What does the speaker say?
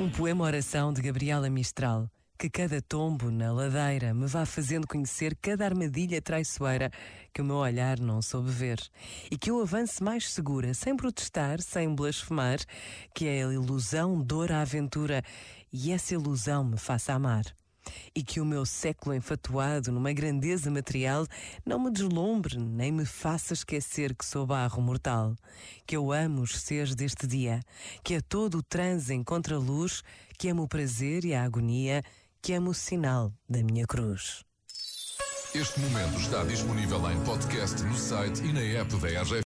Um poema oração de Gabriela Mistral. Que cada tombo na ladeira me vá fazendo conhecer cada armadilha traiçoeira que o meu olhar não soube ver. E que eu avance mais segura, sem protestar, sem blasfemar, que é a ilusão dor a aventura e essa ilusão me faça amar e que o meu século enfatuado numa grandeza material não me deslumbre nem me faça esquecer que sou barro mortal, que eu amo os seres deste dia, que a todo o transe encontra luz, que amo o prazer e a agonia, que amo o sinal da minha cruz. Este momento está disponível em podcast no site e na app da RGF.